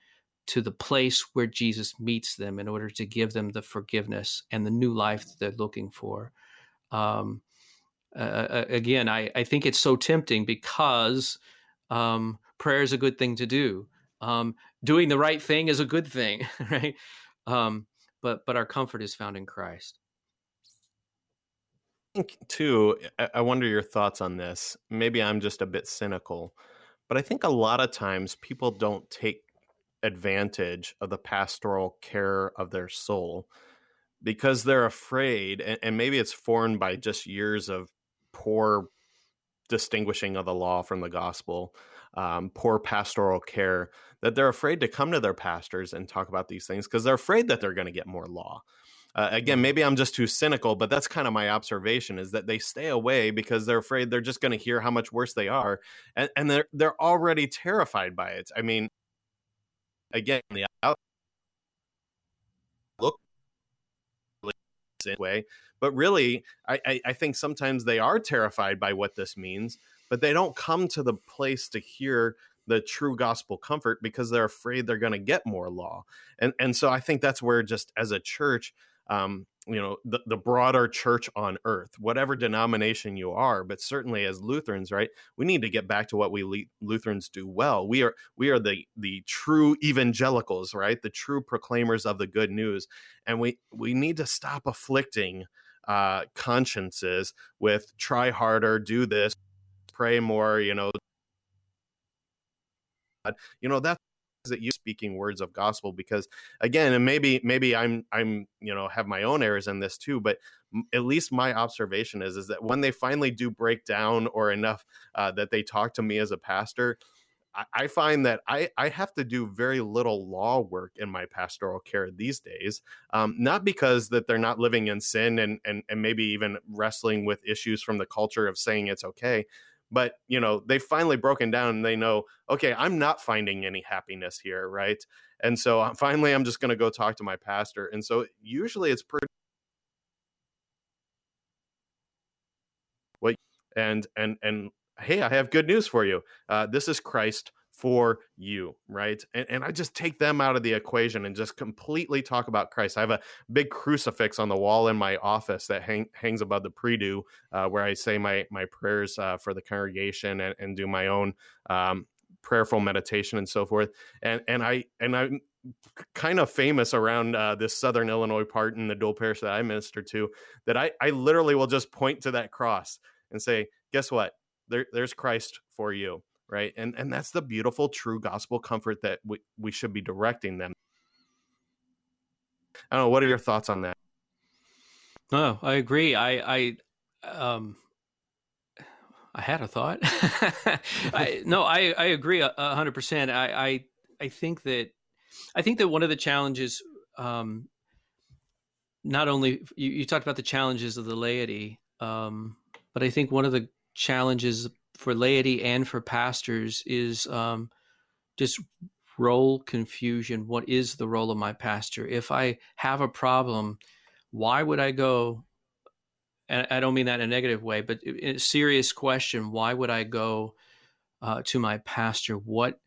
to the place where Jesus meets them in order to give them the forgiveness and the new life that they're looking for. Um, uh, again, I, I think it's so tempting because um, prayer is a good thing to do. Um, doing the right thing is a good thing, right? Um, but but our comfort is found in Christ. I think too. I wonder your thoughts on this. Maybe I'm just a bit cynical, but I think a lot of times people don't take advantage of the pastoral care of their soul because they're afraid, and, and maybe it's formed by just years of poor distinguishing of the law from the gospel, um, poor pastoral care, that they're afraid to come to their pastors and talk about these things because they're afraid that they're going to get more law. Uh, again, maybe I'm just too cynical, but that's kind of my observation is that they stay away because they're afraid they're just going to hear how much worse they are, and, and they're they're already terrified by it. I mean, again, the out look way, but really, I, I, I think sometimes they are terrified by what this means, but they don't come to the place to hear the true gospel comfort because they're afraid they're going to get more law. And and so I think that's where just as a church um, you know the, the broader church on earth whatever denomination you are but certainly as lutherans right we need to get back to what we lutherans do well. We are we are the the true evangelicals right the true proclaimers of the good news and we we need to stop afflicting uh consciences with try harder do this pray more you know. You know that's that you speaking words of gospel because again and maybe maybe i'm i'm you know have my own errors in this too but at least my observation is is that when they finally do break down or enough uh, that they talk to me as a pastor I find that I, I have to do very little law work in my pastoral care these days. Um, not because that they're not living in sin and, and and maybe even wrestling with issues from the culture of saying it's okay, but you know they've finally broken down and they know okay i'm not finding any happiness here right? And so finally i'm just going to go talk to my pastor and so usually it's pretty what and and and hey i have good news for you. Uh, this is christ for you, right? And, and I just take them out of the equation and just completely talk about Christ. I have a big crucifix on the wall in my office that hang, hangs above the prie-dieu, uh, where I say my my prayers uh, for the congregation and, and do my own um, prayerful meditation and so forth. And and I and I'm kind of famous around uh, this Southern Illinois part in the dual Parish that I minister to. That I I literally will just point to that cross and say, guess what? There, there's Christ for you right? And and that's the beautiful true gospel comfort that we, we should be directing them. I don't know what are your thoughts on that? No i agree. I i um i had a thought. I, no i i agree a hundred percent. I i i think that i think that one of the challenges um not only you, you talked about the challenges of the laity um but i think one of the challenges for laity and for pastors is um, just role confusion. What is the role of my pastor? If I have a problem, why would I go? And I don't mean that in a negative way, but a serious question: Why would I go uh, to my pastor? What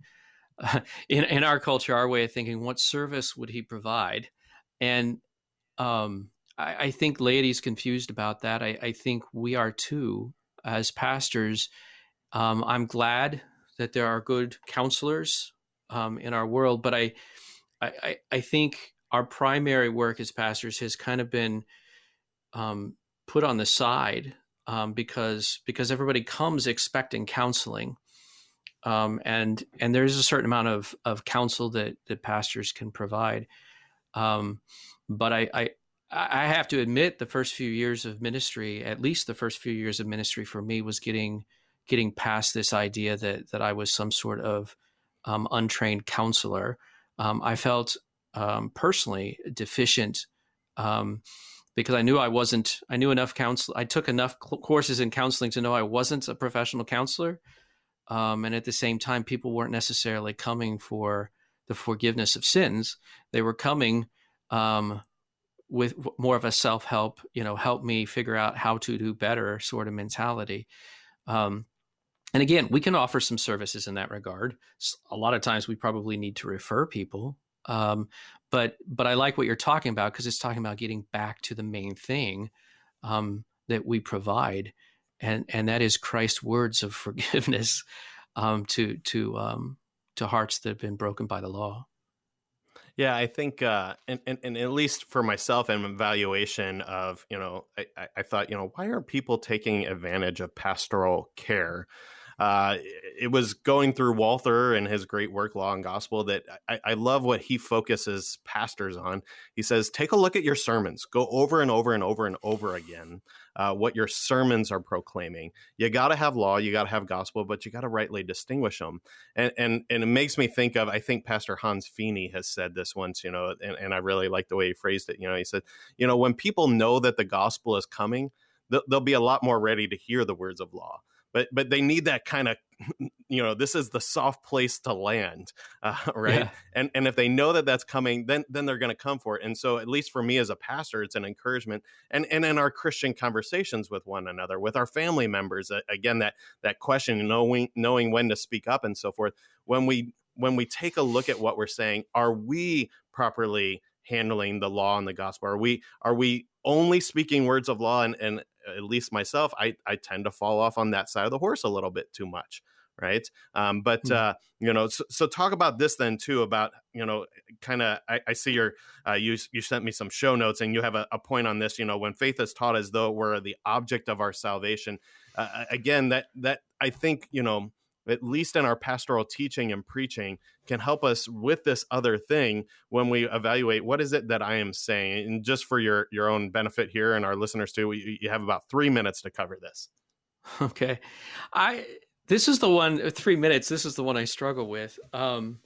uh, in in our culture, our way of thinking, what service would he provide? And um, I, I, think is confused about that. I, I think we are too as pastors um, I'm glad that there are good counselors um, in our world, but I, I, I think our primary work as pastors has kind of been um, put on the side um, because because everybody comes expecting counseling, um, and and there's a certain amount of of counsel that that pastors can provide, um, but I, I I have to admit the first few years of ministry, at least the first few years of ministry for me, was getting getting past this idea that that I was some sort of um, untrained counselor. Um, I felt um, personally deficient um, because I knew I wasn't. I knew enough counsel. I took enough cl- courses in counseling to know I wasn't a professional counselor. Um, and at the same time, people weren't necessarily coming for the forgiveness of sins. They were coming with more of a self help, you know, help me figure out how to do better sort of mentality. Um, and again, we can offer some services in that regard. A lot of times, we probably need to refer people, um, but but I like what you're talking about because it's talking about getting back to the main thing. Um, that we provide, and and that is Christ's words of forgiveness um, to to um, to hearts that have been broken by the law. Yeah, I think, uh, and, and, and at least for myself and evaluation of, you know, I, I thought, you know, why aren't people taking advantage of pastoral care? Uh, it was going through Walther and his great work, Law and Gospel, that I, I, love what he focuses pastors on. He says, take a look at your sermons, go over and over and over and over again uh, what your sermons are proclaiming. You got to have law, you got to have gospel, but you got to rightly distinguish them. And, and and it makes me think of I think Pastor Hans Fiene has said this once, you know, and, and I really like the way he phrased it. You know, he said, you know, when people know that the gospel is coming, they'll, they'll be a lot more ready to hear the words of law but but they need that kind of you know this is the soft place to land uh, right? Yeah. and and if they know that that's coming then then they're going to come for it. And so at least for me as a pastor it's an encouragement and and in our christian conversations with one another with our family members uh, again that that question knowing knowing when to speak up and so forth. When we when we take a look at what we're saying are we properly handling the law and the gospel? Are we are we only speaking words of law and and at least myself, I, I tend to fall off on that side of the horse a little bit too much. Right. Um, but, mm-hmm. uh, you know, so, so, talk about this then too, about, you know, kind of, I, I, see your, uh, you, you sent me some show notes and you have a, a, point on this, you know, when faith is taught as though we're the object of our salvation. Uh, again, that, that I think, you know, at least in our pastoral teaching and preaching, can help us with this other thing when we evaluate what is it that I am saying. And just for your your own benefit here and our listeners too, we, you have about three minutes to cover this. Okay, I this is the one uh, three minutes. This is the one I struggle with. Um,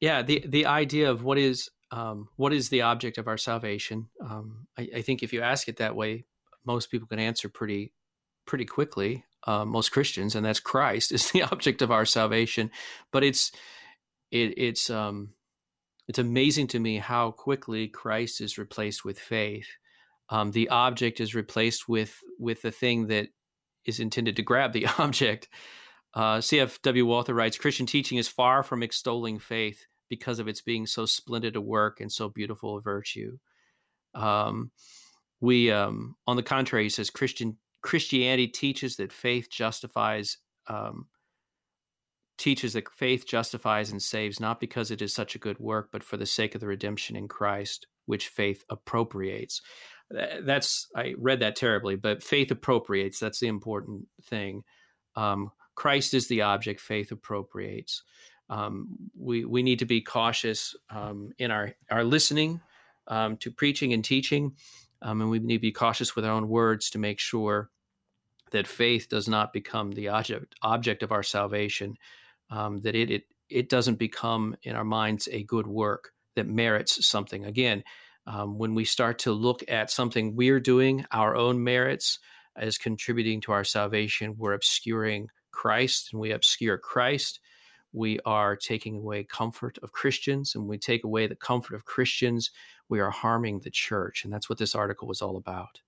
yeah, the the idea of what is um, what is the object of our salvation. Um, I, I think if you ask it that way, most people can answer pretty pretty quickly uh, most Christians, and that's Christ is the object of our salvation. But it's it, it's um, it's amazing to me how quickly Christ is replaced with faith. Um, the object is replaced with with the thing that is intended to grab the object. Uh, C.F.W. Walther writes Christian teaching is far from extolling faith because of its being so splendid a work and so beautiful a virtue. Um, we, um, on the contrary, he says Christian Christianity teaches that faith justifies um, teaches that faith justifies and saves not because it is such a good work, but for the sake of the redemption in Christ, which faith appropriates. That's I read that terribly, but faith appropriates. That's the important thing. Um, Christ is the object. Faith appropriates. Um, we we need to be cautious um, in our our listening um, to preaching and teaching. Um, and we need to be cautious with our own words to make sure that faith does not become the object object of our salvation, um, that it, it it doesn't become in our minds a good work that merits something. Again, um, when we start to look at something we're doing, our own merits as contributing to our salvation, we're obscuring Christ, and we obscure Christ. We are taking away comfort of Christians, and we take away the comfort of Christians we are harming the church. And that's what this article was all about.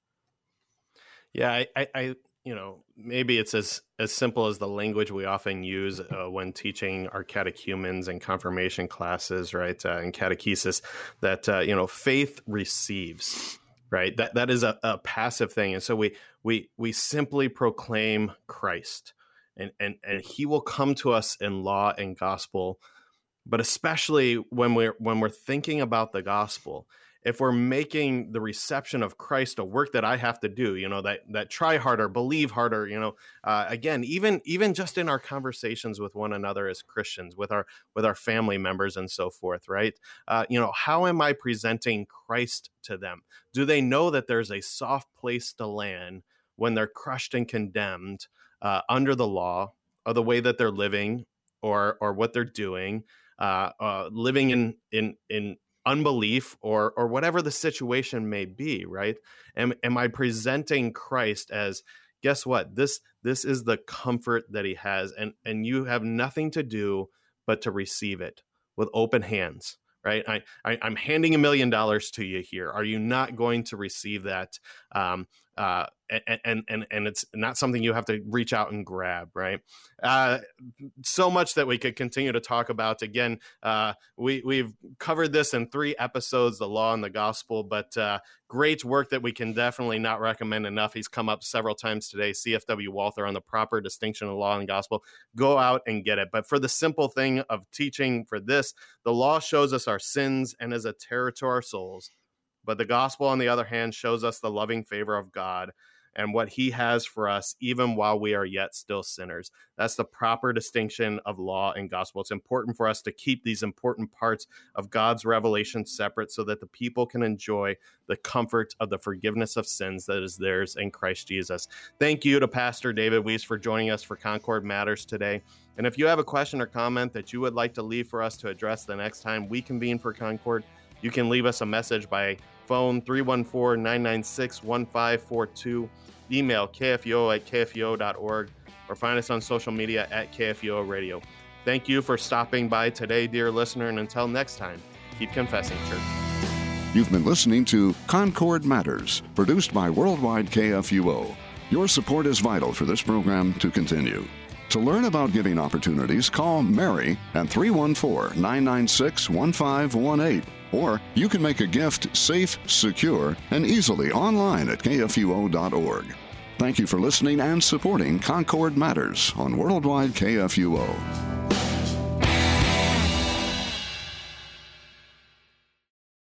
Yeah, I, I, you know, maybe it's as as simple as the language we often use uh, when teaching our catechumens and confirmation classes, right, uh, and catechesis. That uh, you know, faith receives, right. That that is a, a passive thing, and so we we we simply proclaim Christ, and and and He will come to us in law and gospel but especially when we're when we're thinking about the gospel if we're making the reception of christ a work that i have to do you know that that try harder believe harder you know uh, again even even just in our conversations with one another as christians with our with our family members and so forth right? Uh, you know how am i presenting christ to them? Do they know that there's a soft place to land when they're crushed and condemned uh, under the law or the way that they're living or or what they're doing uh, uh, living in in in unbelief or or whatever the situation may be right? Am, am i presenting christ as guess what? This this is the comfort that he has and and you have nothing to do but to receive it with open hands right? I, I am handing a million dollars to you here. Are you not going to receive that? Um, uh, and and and it's not something you have to reach out and grab right? Uh, so much that we could continue to talk about. Again uh, we we've covered this in three episodes the law and the gospel but uh, great work that we can definitely not recommend enough. He's come up several times today cfw walther on the proper distinction of law and gospel. Go out and get it. But for the simple thing of teaching for this the law shows us our sins and is a terror to our souls but the gospel on the other hand shows us the loving favor of god and what he has for us, even while we are yet still sinners. That's the proper distinction of law and gospel. It's important for us to keep these important parts of God's revelation separate so that the people can enjoy the comfort of the forgiveness of sins that is theirs in Christ Jesus. Thank you to Pastor David Weiss for joining us for Concord Matters today. And if you have a question or comment that you would like to leave for us to address the next time we convene for Concord, you can leave us a message by phone 314 996 1542, email kfuo at kfuo.org, or find us on social media at KFUO Radio. Thank you for stopping by today, dear listener, and until next time, keep confessing, church. You've been listening to Concord Matters, produced by Worldwide KFUO. Your support is vital for this program to continue. To learn about giving opportunities, call Mary at 314 996 1518 or you can make a gift safe, secure, and easily online at kfuo.org. Thank you for listening and supporting Concord Matters on Worldwide KFUO.